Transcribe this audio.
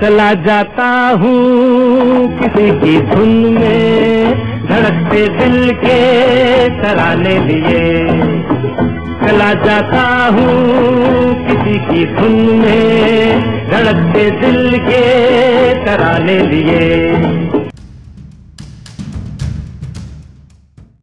चला जाता हूँ किसी की धुन में, धड़कते दिल के तराने लिए। चला जाता हूँ किसी की धुन में, धड़कते दिल के तराने लिए।